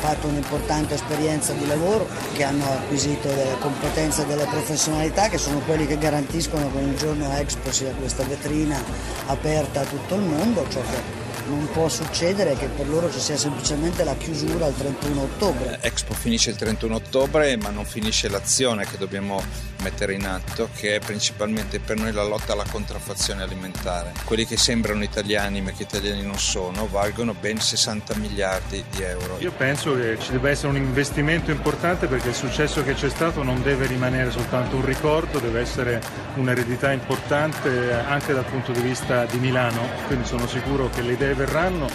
fatto un'importante esperienza di lavoro, che hanno acquisito delle competenze e delle professionalità che sono quelli che garantiscono che un giorno Expo sia questa vetrina aperta a tutto il mondo, che non può succedere che per loro ci sia semplicemente la chiusura il 31 ottobre. Expo finisce il 31 ottobre ma non finisce l'azione che dobbiamo mettere in atto che è principalmente per noi la lotta alla contraffazione alimentare. Quelli che sembrano italiani ma che italiani non sono valgono ben 60 miliardi di euro. Io penso che ci debba essere un investimento importante perché il successo che c'è stato non deve rimanere soltanto un ricordo, deve essere un'eredità importante anche dal punto di vista di Milano, quindi sono sicuro che le idee verranno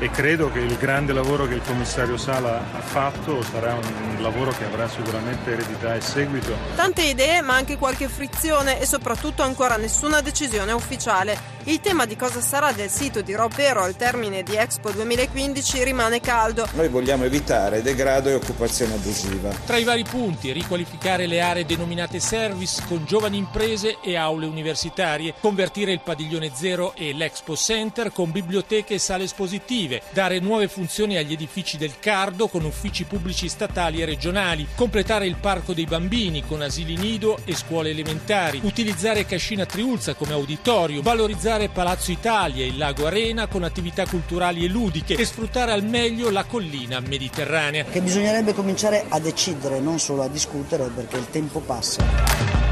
e credo che il grande lavoro che il commissario Sala ha fatto sarà un lavoro che avrà sicuramente eredità e seguito. Tante idee ma anche qualche frizione e soprattutto ancora nessuna decisione ufficiale. Il tema di cosa sarà del sito di Ropero al termine di Expo 2015 rimane caldo. Noi vogliamo evitare degrado e occupazione abusiva. Tra i vari punti, riqualificare le aree denominate service con giovani imprese e aule universitarie, convertire il padiglione zero e l'Expo Center con biblioteche e sale espositive, dare nuove funzioni agli edifici del Cardo con uffici pubblici statali e regionali, completare il parco dei bambini con asili nido e scuole elementari, utilizzare Cascina Triulza come auditorio, valorizzare Palazzo Italia e il Lago Arena con attività culturali e ludiche e sfruttare al meglio la collina mediterranea. Che bisognerebbe cominciare a decidere, non solo a discutere, perché il tempo passa.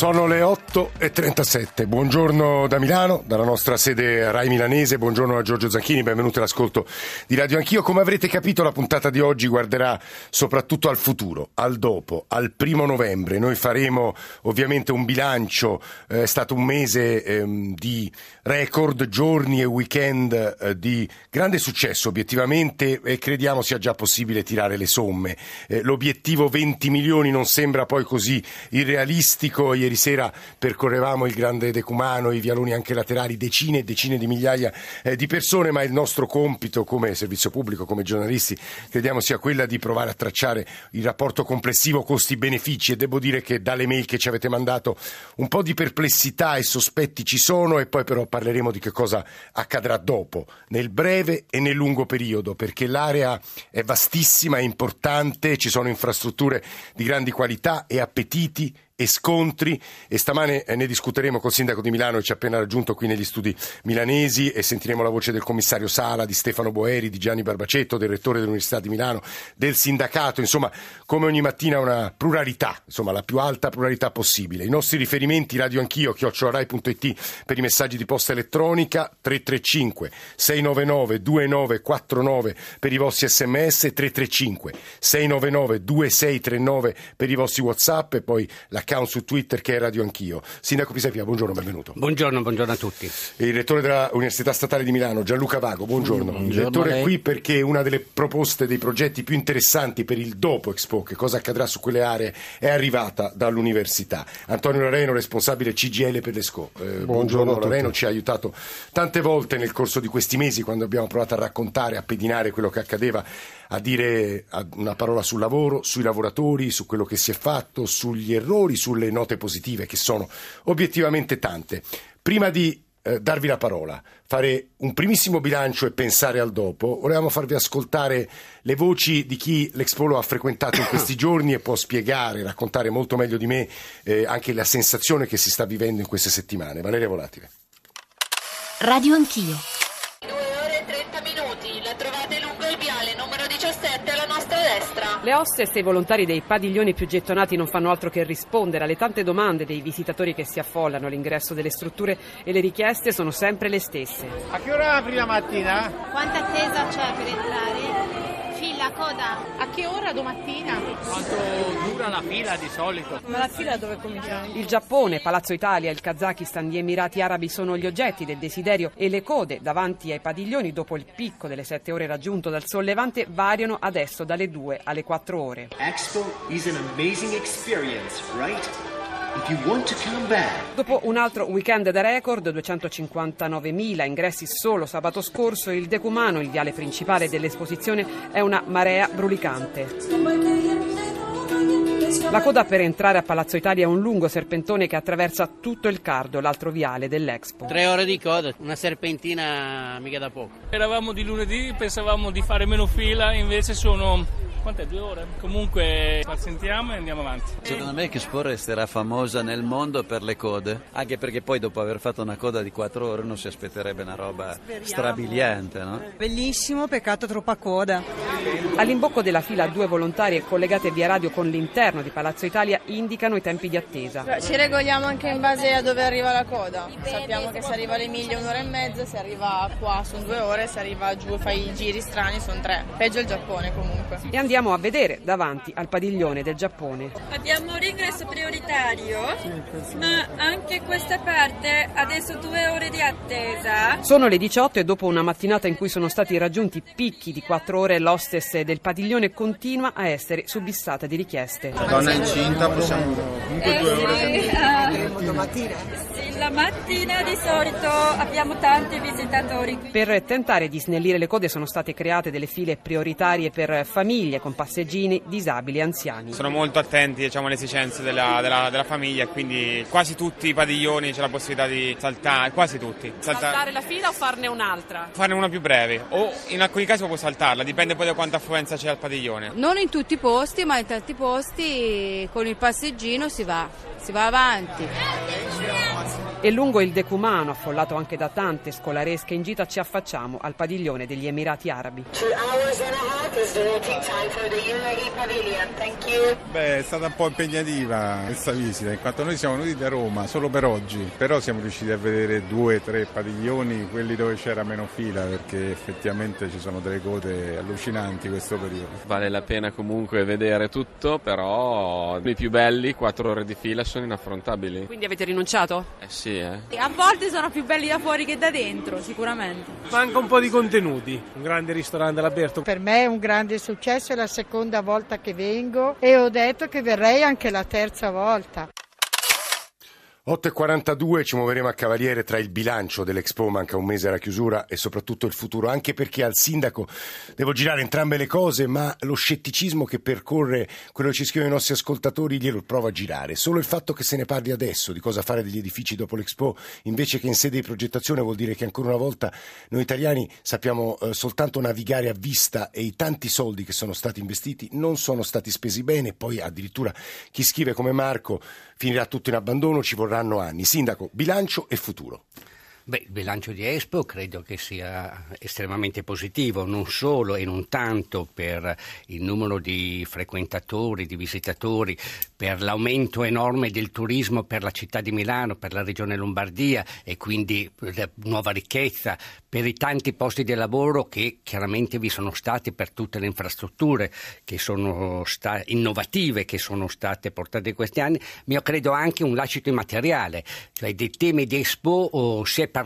Sono le 8.37. Buongiorno da Milano, dalla nostra sede Rai Milanese. Buongiorno a Giorgio Zanchini, benvenuti all'ascolto di Radio Anch'io. Come avrete capito, la puntata di oggi guarderà soprattutto al futuro, al dopo, al primo novembre. Noi faremo ovviamente un bilancio. Eh, è stato un mese ehm, di record, giorni e weekend eh, di grande successo obiettivamente e crediamo sia già possibile tirare le somme. Eh, l'obiettivo 20 milioni non sembra poi così irrealistico. Ieri sera percorrevamo il grande decumano, i vialoni anche laterali, decine e decine di migliaia eh, di persone, ma il nostro compito come servizio pubblico, come giornalisti, crediamo sia quella di provare a tracciare il rapporto complessivo costi-benefici e devo dire che dalle mail che ci avete mandato un po' di perplessità e sospetti ci sono e poi però parleremo di che cosa accadrà dopo, nel breve e nel lungo periodo, perché l'area è vastissima, è importante, ci sono infrastrutture di grandi qualità e appetiti e scontri e stamane eh, ne discuteremo col sindaco di Milano che ci ha appena raggiunto qui negli studi milanesi e sentiremo la voce del commissario Sala, di Stefano Boeri, di Gianni Barbacetto, del rettore dell'Università di Milano, del sindacato, insomma come ogni mattina una pluralità, insomma la più alta pluralità possibile. I nostri riferimenti radio anch'io, chiocciorai.it per i messaggi di posta elettronica, 335 699 2949 per i vostri sms, 335 699 2639 per i vostri whatsapp e poi la account su Twitter che è Radio Anch'io. Sindaco Pisapia, buongiorno, benvenuto. Buongiorno, buongiorno a tutti. Il rettore dell'Università Statale di Milano, Gianluca Vago, buongiorno. buongiorno il rettore è qui perché una delle proposte, dei progetti più interessanti per il dopo Expo, che cosa accadrà su quelle aree, è arrivata dall'università. Antonio Lareno, responsabile CGL per l'ESCO. Eh, buongiorno, buongiorno Lareno, ci ha aiutato tante volte nel corso di questi mesi quando abbiamo provato a raccontare, a pedinare quello che accadeva a dire una parola sul lavoro, sui lavoratori, su quello che si è fatto, sugli errori, sulle note positive, che sono obiettivamente tante. Prima di eh, darvi la parola, fare un primissimo bilancio e pensare al dopo, volevamo farvi ascoltare le voci di chi l'Expo ha frequentato in questi giorni e può spiegare, raccontare molto meglio di me eh, anche la sensazione che si sta vivendo in queste settimane. Valeria Volatile. Radio Anch'io. Le hostess e i volontari dei padiglioni più gettonati non fanno altro che rispondere alle tante domande dei visitatori che si affollano all'ingresso delle strutture e le richieste sono sempre le stesse. A che ora apri la mattina? Quanta attesa c'è per entrare? La coda. A che ora domattina? Quanto dura la fila di solito? Ma la fila dove comincia? Il Giappone, Palazzo Italia, il Kazakistan, gli Emirati Arabi sono gli oggetti del desiderio e le code davanti ai padiglioni dopo il picco delle sette ore raggiunto dal sollevante variano adesso dalle 2 alle 4 ore. Expo is an amazing experience, right? Dopo un altro weekend da record, 259.000 ingressi solo sabato scorso, il decumano, il viale principale dell'esposizione, è una marea brulicante. La coda per entrare a Palazzo Italia è un lungo serpentone che attraversa tutto il cardo, l'altro viale dell'Expo. Tre ore di coda, una serpentina mica da poco. Eravamo di lunedì, pensavamo di fare meno fila, invece sono Quant'è? Due ore? Comunque pazientiamo e andiamo avanti. Secondo me Expo resterà famosa nel mondo per le code, anche perché poi dopo aver fatto una coda di quattro ore non si aspetterebbe una roba Speriamo. strabiliante, no? Bellissimo, peccato troppa coda. All'imbocco della fila due volontarie collegate via radio con l'interno di Palazzo Italia indicano i tempi di attesa. Ci regoliamo anche in base a dove arriva la coda. Sappiamo che se arriva all'Emilia un'ora e mezza, se arriva qua sono due ore, se arriva giù e fai i giri strani sono tre. Peggio il Giappone comunque. E andiamo a vedere davanti al padiglione del Giappone. Abbiamo l'ingresso prioritario, ma anche questa parte adesso due ore di attesa. Sono le 18 e dopo una mattinata in cui sono stati raggiunti picchi di 4 ore, l'hostess del padiglione continua a essere subissata di richieste. Donna incinta possiamo comunque due ore. Eh, sì, uh? Sì, la mattina di solito abbiamo tanti visitatori. Per tentare di snellire le code sono state create delle file prioritarie per famiglie con passeggini, disabili e anziani. Sono molto attenti diciamo, alle esigenze della, della, della, famiglia quindi quasi tutti i padiglioni c'è la possibilità di saltare, quasi tutti. Saltare, saltare la fila o farne un'altra? Farne una più breve o in alcuni casi può saltarla, dipende poi da quanta affluenza c'è al padiglione. Non in tutti i posti ma in tanti posti con il passeggino si va, si va avanti. E lungo il decumano, affollato anche da tante scolaresche in gita, ci affacciamo al padiglione degli Emirati Arabi. Beh, è stata un po' impegnativa questa visita, in quanto noi siamo venuti da Roma solo per oggi, però siamo riusciti a vedere due o tre padiglioni, quelli dove c'era meno fila, perché effettivamente ci sono delle code allucinanti questo periodo. Vale la pena comunque vedere tutto, però i più belli, quattro ore di fila, sono inaffrontabili. Quindi avete rinunciato? Eh sì sì, eh. A volte sono più belli da fuori che da dentro, sicuramente. Manca un po' di contenuti, un grande ristorante all'aperto. Per me è un grande successo, è la seconda volta che vengo e ho detto che verrei anche la terza volta. 8.42 ci muoveremo a Cavaliere tra il bilancio dell'Expo, manca un mese alla chiusura e soprattutto il futuro, anche perché al sindaco devo girare entrambe le cose, ma lo scetticismo che percorre quello che ci scrivono i nostri ascoltatori glielo provo a girare. Solo il fatto che se ne parli adesso di cosa fare degli edifici dopo l'Expo, invece che in sede di progettazione, vuol dire che ancora una volta noi italiani sappiamo eh, soltanto navigare a vista e i tanti soldi che sono stati investiti non sono stati spesi bene, poi addirittura chi scrive come Marco finirà tutto in abbandono, ci vorranno anni. Sindaco, bilancio e futuro. Beh, il bilancio di Expo credo che sia estremamente positivo, non solo e non tanto per il numero di frequentatori, di visitatori, per l'aumento enorme del turismo per la città di Milano, per la regione Lombardia e quindi nuova ricchezza, per i tanti posti di lavoro che chiaramente vi sono stati per tutte le infrastrutture che sono sta- innovative che sono state portate in questi anni, ma io credo anche un lascito immateriale, cioè dei temi di Expo oh, si è parlato,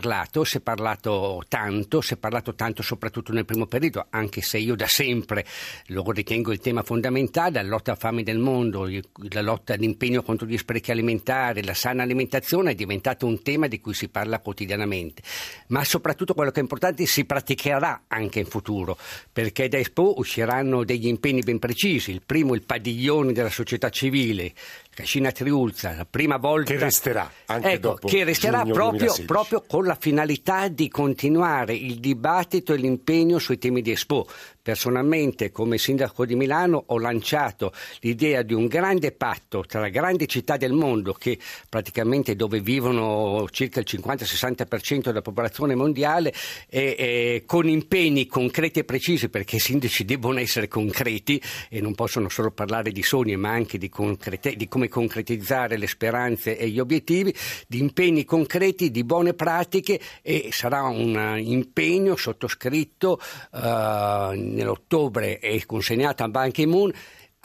si è parlato tanto, si è parlato tanto soprattutto nel primo periodo, anche se io da sempre lo ritengo il tema fondamentale, la lotta alla fame del mondo, la lotta all'impegno contro gli sprechi alimentari, la sana alimentazione è diventato un tema di cui si parla quotidianamente, ma soprattutto quello che è importante si praticherà anche in futuro, perché da Expo usciranno degli impegni ben precisi, il primo il padiglione della società civile, Cascina Triulza, la prima volta che resterà anche ecco, dopo che resterà proprio, proprio, con la finalità di continuare il dibattito e l'impegno sui temi di Expo. Personalmente, come sindaco di Milano, ho lanciato l'idea di un grande patto tra grandi città del mondo, che praticamente dove vivono circa il 50-60% della popolazione mondiale, e, e, con impegni concreti e precisi, perché i sindaci devono essere concreti e non possono solo parlare di sogni, ma anche di, concrete, di come concretizzare le speranze e gli obiettivi, di impegni concreti, di buone pratiche e sarà un impegno sottoscritto. Uh, nell'ottobre è consegnata a Ban Ki-moon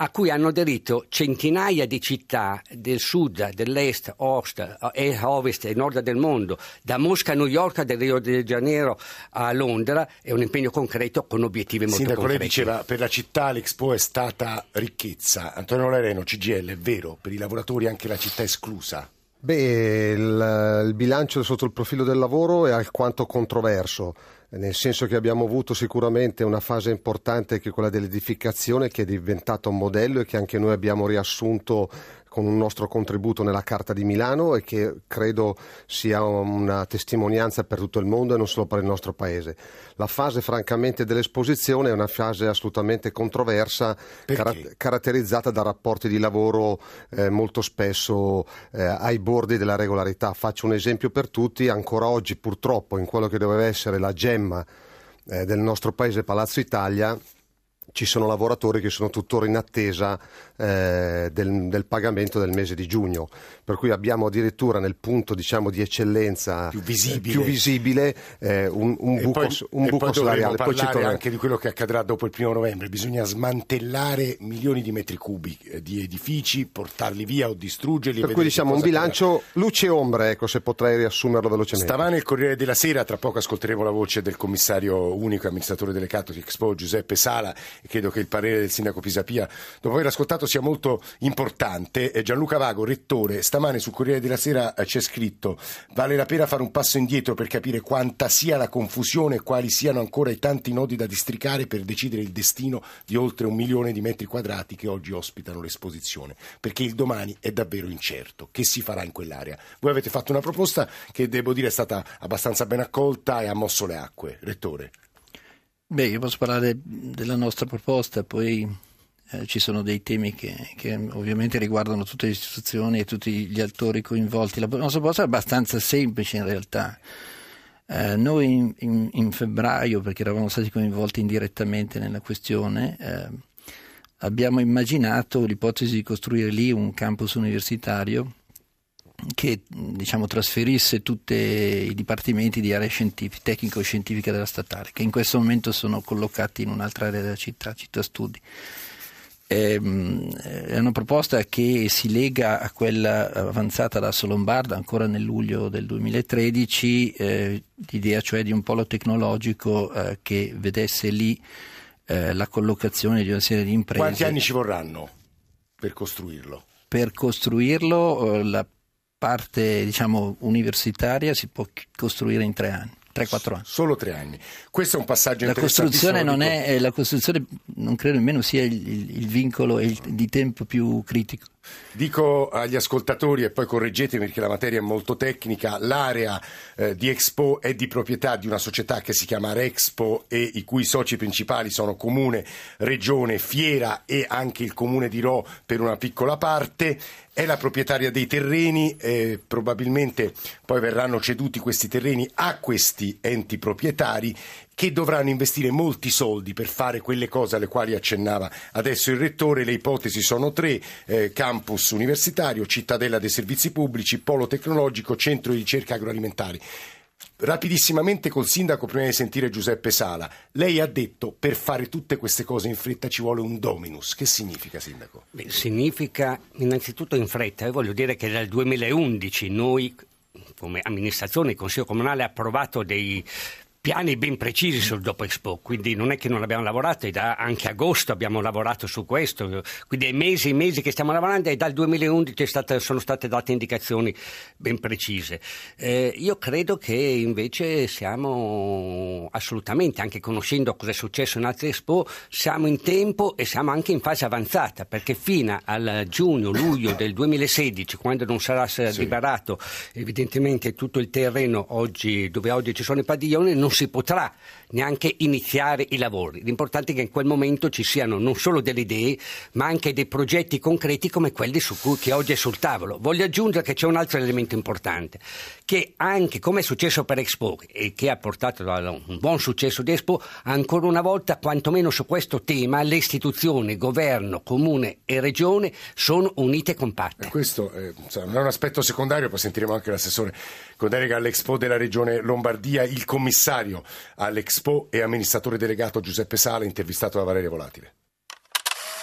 a cui hanno aderito centinaia di città del sud, dell'est, ost, ovest e nord del mondo, da Mosca a New York, da Rio de Janeiro a Londra, è un impegno concreto con obiettivi molto Sindaco, concreti. lei diceva per la città l'Expo è stata ricchezza. Antonio Lereno, CGL, è vero, per i lavoratori anche la città è esclusa. Beh, il, il bilancio sotto il profilo del lavoro è alquanto controverso nel senso che abbiamo avuto sicuramente una fase importante che è quella dell'edificazione che è diventata un modello e che anche noi abbiamo riassunto con un nostro contributo nella Carta di Milano e che credo sia una testimonianza per tutto il mondo e non solo per il nostro Paese. La fase francamente dell'esposizione è una fase assolutamente controversa, cara- caratterizzata da rapporti di lavoro eh, molto spesso eh, ai bordi della regolarità. Faccio un esempio per tutti, ancora oggi purtroppo in quello che doveva essere la gemma eh, del nostro Paese Palazzo Italia, ci sono lavoratori che sono tuttora in attesa eh, del, del, pagamento del mese di giugno, per cui abbiamo addirittura nel punto diciamo, di eccellenza più visibile, eh, più visibile eh, un, un, buco, poi, un buco poi salariale. Poi ci parlare anche di quello che accadrà dopo il primo novembre, bisogna smantellare milioni di metri cubi eh, di edifici, portarli via o distruggerli. Per cui diciamo un bilancio luce e ombre, ecco, se potrei riassumerlo velocemente. Stamane il Corriere della Sera, tra poco ascolteremo la voce del commissario unico amministratore delle Catholic Expo Giuseppe Sala e credo che il parere del sindaco Pisapia, dopo aver ascoltato, sia molto importante. Gianluca Vago, rettore, stamane sul Corriere della Sera c'è scritto vale la pena fare un passo indietro per capire quanta sia la confusione e quali siano ancora i tanti nodi da districare per decidere il destino di oltre un milione di metri quadrati che oggi ospitano l'esposizione, perché il domani è davvero incerto. Che si farà in quell'area? Voi avete fatto una proposta che devo dire è stata abbastanza ben accolta e ha mosso le acque. Rettore. Beh, io posso parlare della nostra proposta, poi eh, ci sono dei temi che, che, ovviamente riguardano tutte le istituzioni e tutti gli attori coinvolti. La nostra proposta è abbastanza semplice in realtà. Eh, noi in, in, in, febbraio, perché eravamo stati coinvolti indirettamente nella questione, eh, abbiamo immaginato l'ipotesi di costruire lì un campus universitario che diciamo, trasferisse tutti i dipartimenti di area tecnico-scientifica della statale, che in questo momento sono collocati in un'altra area della città, città studi. Ehm, è una proposta che si lega a quella avanzata da Solombarda ancora nel luglio del 2013, eh, l'idea cioè di un polo tecnologico eh, che vedesse lì eh, la collocazione di una serie di imprese. Quanti anni ci vorranno per costruirlo? Per costruirlo eh, la parte diciamo, universitaria si può costruire in tre anni. 3-4 anni. Solo tre anni. Questo è un passaggio la costruzione non è, La costruzione non credo nemmeno sia il, il, il vincolo il, di tempo più critico. Dico agli ascoltatori e poi correggetemi perché la materia è molto tecnica, l'area eh, di Expo è di proprietà di una società che si chiama Rexpo e i cui soci principali sono Comune, Regione, Fiera e anche il Comune di Ro per una piccola parte. È la proprietaria dei terreni, eh, probabilmente poi verranno ceduti questi terreni a questi enti proprietari che dovranno investire molti soldi per fare quelle cose alle quali accennava adesso il rettore. Le ipotesi sono tre, eh, campus universitario, cittadella dei servizi pubblici, polo tecnologico, centro di ricerca agroalimentari. Rapidissimamente col sindaco, prima di sentire Giuseppe Sala, lei ha detto per fare tutte queste cose in fretta ci vuole un dominus. Che significa, sindaco? Beh, significa innanzitutto in fretta. Io voglio dire che dal 2011 noi come amministrazione, il Consiglio Comunale ha approvato dei piani ben precisi sul dopo Expo, quindi non è che non abbiamo lavorato, e da anche agosto abbiamo lavorato su questo, quindi è mesi e mesi che stiamo lavorando e dal 2011 stata, sono state date indicazioni ben precise. Eh, io credo che invece siamo assolutamente, anche conoscendo cosa è successo in altre Expo, siamo in tempo e siamo anche in fase avanzata, perché fino al giugno-luglio del 2016, quando non sarà sì. liberato evidentemente tutto il terreno oggi, dove oggi ci sono i padiglioni, non non si potrà neanche iniziare i lavori. L'importante è che in quel momento ci siano non solo delle idee, ma anche dei progetti concreti come quelli cui, che oggi è sul tavolo. Voglio aggiungere che c'è un altro elemento importante, che anche come è successo per Expo e che ha portato a un buon successo di Expo, ancora una volta, quantomeno su questo tema, le istituzioni, governo, comune e regione sono unite e compatte. E questo eh, è un aspetto secondario, poi sentiremo anche l'assessore con delega all'Expo della regione Lombardia, il commissario all'Expo e amministratore delegato Giuseppe Sala, intervistato da Valeria Volatile.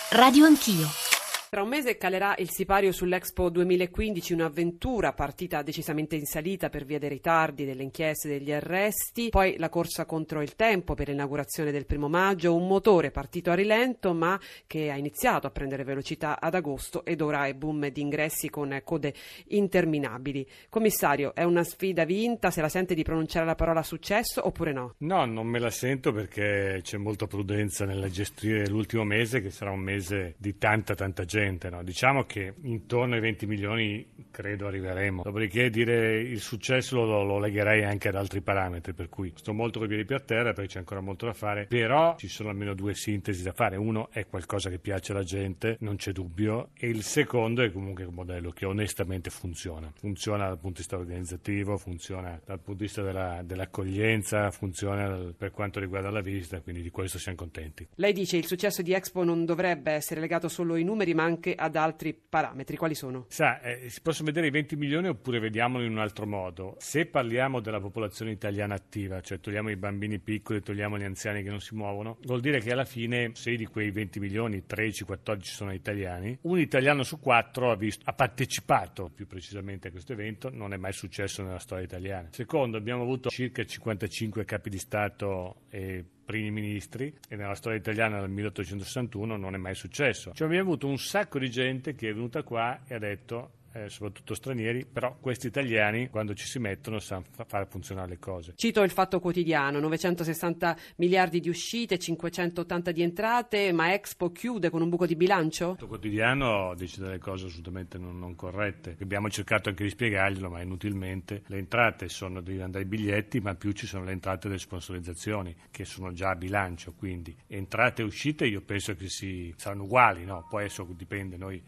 Radio Anch'io. Tra un mese calerà il sipario sull'Expo 2015, un'avventura partita decisamente in salita per via dei ritardi, delle inchieste, degli arresti, poi la corsa contro il tempo per l'inaugurazione del primo maggio, un motore partito a rilento ma che ha iniziato a prendere velocità ad agosto ed ora è boom di ingressi con code interminabili. Commissario, è una sfida vinta, se la sente di pronunciare la parola successo oppure no? No, non me la sento perché c'è molta prudenza nella gestire l'ultimo mese che sarà un mese di tanta tanta gente gente. No? Diciamo che intorno ai 20 milioni credo arriveremo. Dopodiché dire il successo lo, lo legherei anche ad altri parametri, per cui sto molto con i piedi per terra perché c'è ancora molto da fare, però ci sono almeno due sintesi da fare. Uno è qualcosa che piace alla gente, non c'è dubbio, e il secondo è comunque un modello che onestamente funziona. Funziona dal punto di vista organizzativo, funziona dal punto di vista della, dell'accoglienza, funziona per quanto riguarda la visita, quindi di questo siamo contenti. Lei dice che il successo di Expo non dovrebbe essere legato solo ai numeri, ma anche ad altri parametri. Quali sono? Sa, eh, si possono vedere i 20 milioni oppure vediamolo in un altro modo. Se parliamo della popolazione italiana attiva, cioè togliamo i bambini piccoli, togliamo gli anziani che non si muovono, vuol dire che alla fine, se di quei 20 milioni, 13-14 sono italiani, un italiano su quattro ha, visto, ha partecipato più precisamente a questo evento, non è mai successo nella storia italiana. Secondo, abbiamo avuto circa 55 capi di Stato e primi ministri e nella storia italiana dal 1861 non è mai successo. Cioè abbiamo avuto un sacco di gente che è venuta qua e ha detto eh, soprattutto stranieri, però questi italiani quando ci si mettono sanno fa- fare funzionare le cose. Cito il fatto quotidiano, 960 miliardi di uscite, 580 di entrate, ma Expo chiude con un buco di bilancio? Il fatto quotidiano dice delle cose assolutamente non, non corrette, abbiamo cercato anche di spiegarglielo, ma inutilmente. Le entrate sono dai biglietti, ma più ci sono le entrate delle sponsorizzazioni, che sono già a bilancio, quindi entrate e uscite io penso che si, saranno uguali, no? poi adesso dipende, noi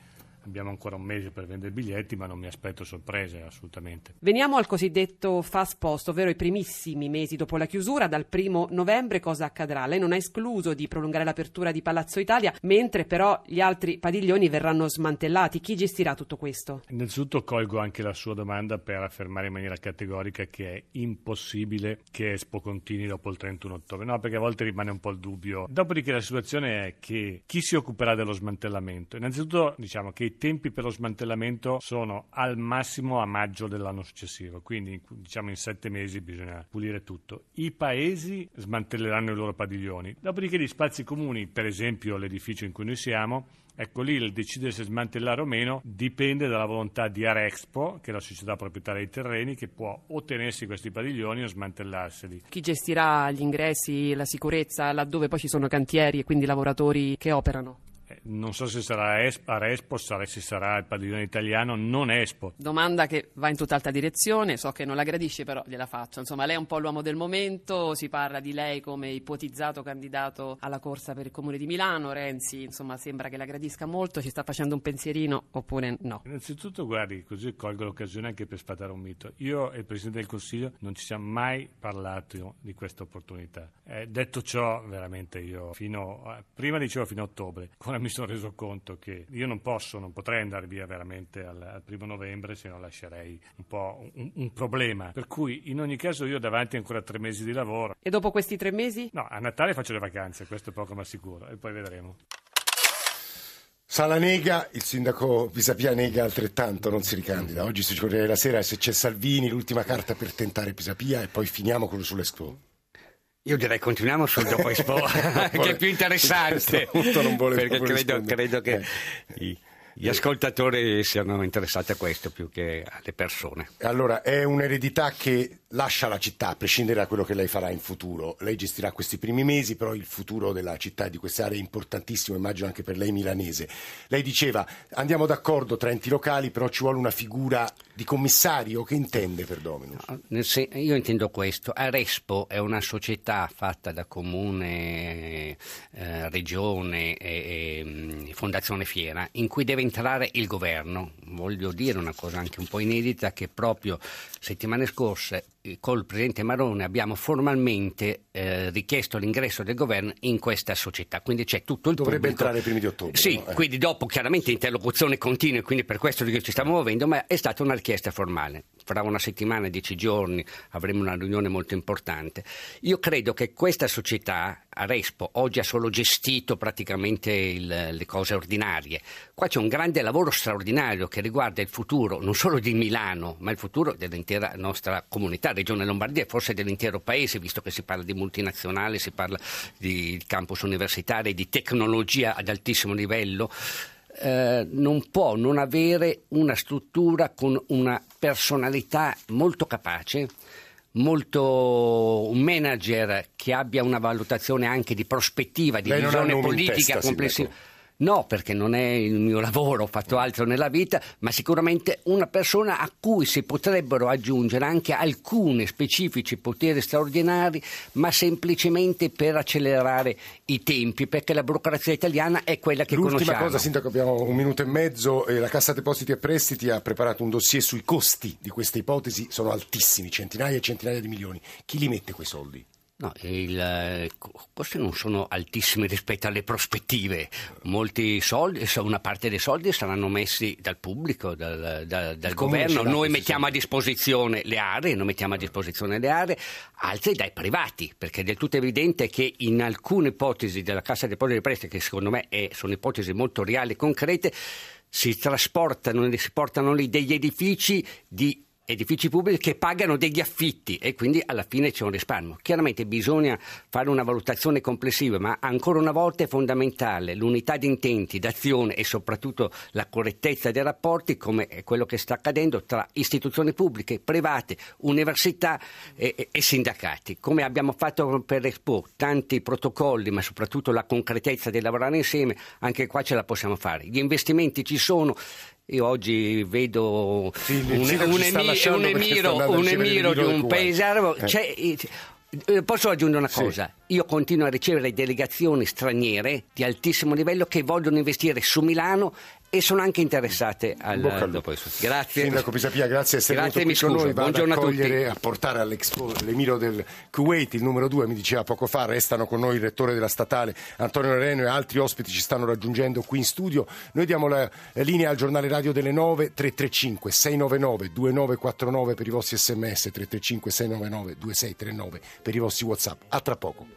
Abbiamo ancora un mese per vendere biglietti, ma non mi aspetto sorprese assolutamente. Veniamo al cosiddetto fast post, ovvero i primissimi mesi dopo la chiusura. Dal primo novembre cosa accadrà? Lei non ha escluso di prolungare l'apertura di Palazzo Italia, mentre però gli altri padiglioni verranno smantellati. Chi gestirà tutto questo? Innanzitutto colgo anche la sua domanda per affermare in maniera categorica che è impossibile che Expo continui dopo il 31 ottobre. No, perché a volte rimane un po' il dubbio. Dopodiché la situazione è che chi si occuperà dello smantellamento? Innanzitutto diciamo che i tempi per lo smantellamento sono al massimo a maggio dell'anno successivo, quindi diciamo in sette mesi bisogna pulire tutto. I paesi smantelleranno i loro padiglioni, dopodiché gli spazi comuni, per esempio l'edificio in cui noi siamo, Ecco lì il decidere se smantellare o meno dipende dalla volontà di Arexpo, che è la società proprietaria dei terreni, che può ottenersi questi padiglioni o smantellarseli. Chi gestirà gli ingressi, la sicurezza, laddove poi ci sono cantieri e quindi lavoratori che operano? Non so se sarà a Respo, se sarà il padiglione italiano, non Espo. Domanda che va in tutt'altra direzione, so che non la gradisce, però gliela faccio. Insomma, lei è un po' l'uomo del momento, si parla di lei come ipotizzato candidato alla corsa per il comune di Milano. Renzi, insomma, sembra che la gradisca molto, ci sta facendo un pensierino oppure no? Innanzitutto, guardi, così colgo l'occasione anche per sfatare un mito. Io e il Presidente del Consiglio non ci siamo mai parlato di questa opportunità. Eh, detto ciò, veramente io fino a, prima dicevo fino a ottobre, con mi sono reso conto che io non posso, non potrei andare via veramente al, al primo novembre, se no lascerei un po' un, un, problema. Per cui in ogni caso io ho davanti ancora tre mesi di lavoro. E dopo questi tre mesi? No, a Natale faccio le vacanze, questo è poco ma sicuro, e poi vedremo. Sala nega, il sindaco Pisapia nega altrettanto, non si ricandida. Oggi si Corriere la Sera se c'è Salvini, l'ultima carta per tentare Pisapia e poi finiamo con lo sull'Expo. Io direi continuiamo sul dopo Expo, che è più interessante. perché credo, credo, che eh. gli ascoltatori siano interessati a questo più che alle persone. Allora, è un'eredità che lascia la città, a prescindere da quello che lei farà in futuro. Lei gestirà questi primi mesi, però il futuro della città e di queste aree è importantissimo, immagino anche per lei milanese. Lei diceva, andiamo d'accordo tra enti locali, però ci vuole una figura di commissario. Che intende per Dominus? No, io intendo questo. Arespo è una società fatta da comune, eh, regione e mm, fondazione fiera, in cui deve entrare il governo. Voglio dire una cosa anche un po' inedita, che proprio settimane scorse col Presidente Marone abbiamo formalmente eh, richiesto l'ingresso del governo in questa società, quindi c'è tutto il Dovrebbe pubblico. entrare i primi di ottobre. Sì, no? eh. quindi dopo chiaramente interlocuzione continua, quindi per questo ci stiamo muovendo, ma è stata una richiesta formale. Fra una settimana, dieci giorni, avremo una riunione molto importante. Io credo che questa società, a Respo, oggi ha solo gestito praticamente il, le cose ordinarie. Qua c'è un grande lavoro straordinario che riguarda il futuro non solo di Milano, ma il futuro dell'intera nostra comunità, Regione Lombardia e forse dell'intero paese, visto che si parla di multinazionale, si parla di campus universitari, di tecnologia ad altissimo livello. Eh, non può non avere una struttura con una personalità molto capace, molto un manager che abbia una valutazione anche di prospettiva, di ha visione politica testa, complessiva. Sindaco. No, perché non è il mio lavoro, ho fatto altro nella vita, ma sicuramente una persona a cui si potrebbero aggiungere anche alcuni specifici poteri straordinari, ma semplicemente per accelerare i tempi, perché la burocrazia italiana è quella che L'ultima conosciamo. cosa, Sindaco, abbiamo un minuto e mezzo. eh, la Cassa Depositi e Prestiti ha preparato un dossier sui costi di queste ipotesi, sono altissimi, centinaia e centinaia di milioni. Chi li mette quei soldi? No, il, eh, co- costi non sono altissimi rispetto alle prospettive. Molti soldi, so- una parte dei soldi saranno messi dal pubblico, dal, dal- dal governo. Noi mettiamo a disposizione le aree, noi mettiamo a disposizione le aree, altri dai privati, perché è del tutto evidente che in alcune ipotesi della Cassa dei Depositi e Prestiti, che secondo me è- sono ipotesi molto reali e concrete, si trasportano, si portano lì degli edifici di edifici pubblici che pagano degli affitti e quindi alla fine c'è un risparmio. Chiaramente bisogna fare una valutazione complessiva, ma ancora una volta è fondamentale l'unità di intenti, d'azione e soprattutto la correttezza dei rapporti, come è quello che sta accadendo tra istituzioni pubbliche, private, università e, e- sindacati. Come abbiamo fatto per Expo, tanti protocolli, ma soprattutto la concretezza di lavorare insieme, anche qua ce la possiamo fare. Gli investimenti ci sono. Io oggi vedo un, un ci sta emi- lasciando un emiro, un emiro di un paese arabo. Eh. c'è- eh, Posso aggiungere una Sì. cosa? Io continuo a ricevere delegazioni straniere di altissimo livello che vogliono investire su Milano e sono anche interessate al Bocca al dopo. Grazie. Sindaco Pisapia, grazie di essere Grazie, venuto qui con noi. Va ad Buongiorno a accogliere, tutti. a portare all'Expo l'Emiro del Kuwait, il numero due, mi diceva poco fa, restano con noi il rettore della statale Antonio Reno e altri ospiti ci stanno raggiungendo qui in studio. Noi diamo la, la linea al giornale radio delle 9 335 699 2949 per i vostri sms, 335 699 2639 per i vostri WhatsApp. A tra poco.